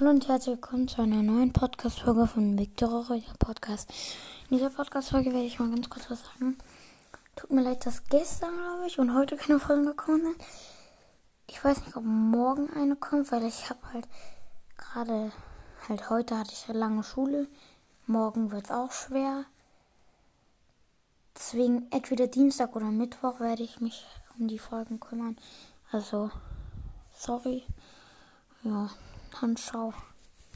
Hallo und herzlich willkommen zu einer neuen Podcast-Folge von Victor Reuter Podcast. In dieser Podcast-Folge werde ich mal ganz kurz was sagen. Tut mir leid, dass gestern, glaube ich, und heute keine Folgen gekommen sind. Ich weiß nicht, ob morgen eine kommt, weil ich habe halt gerade, halt heute hatte ich eine lange Schule. Morgen wird es auch schwer. Deswegen entweder Dienstag oder Mittwoch werde ich mich um die Folgen kümmern. Also, sorry. Ja. Handschau.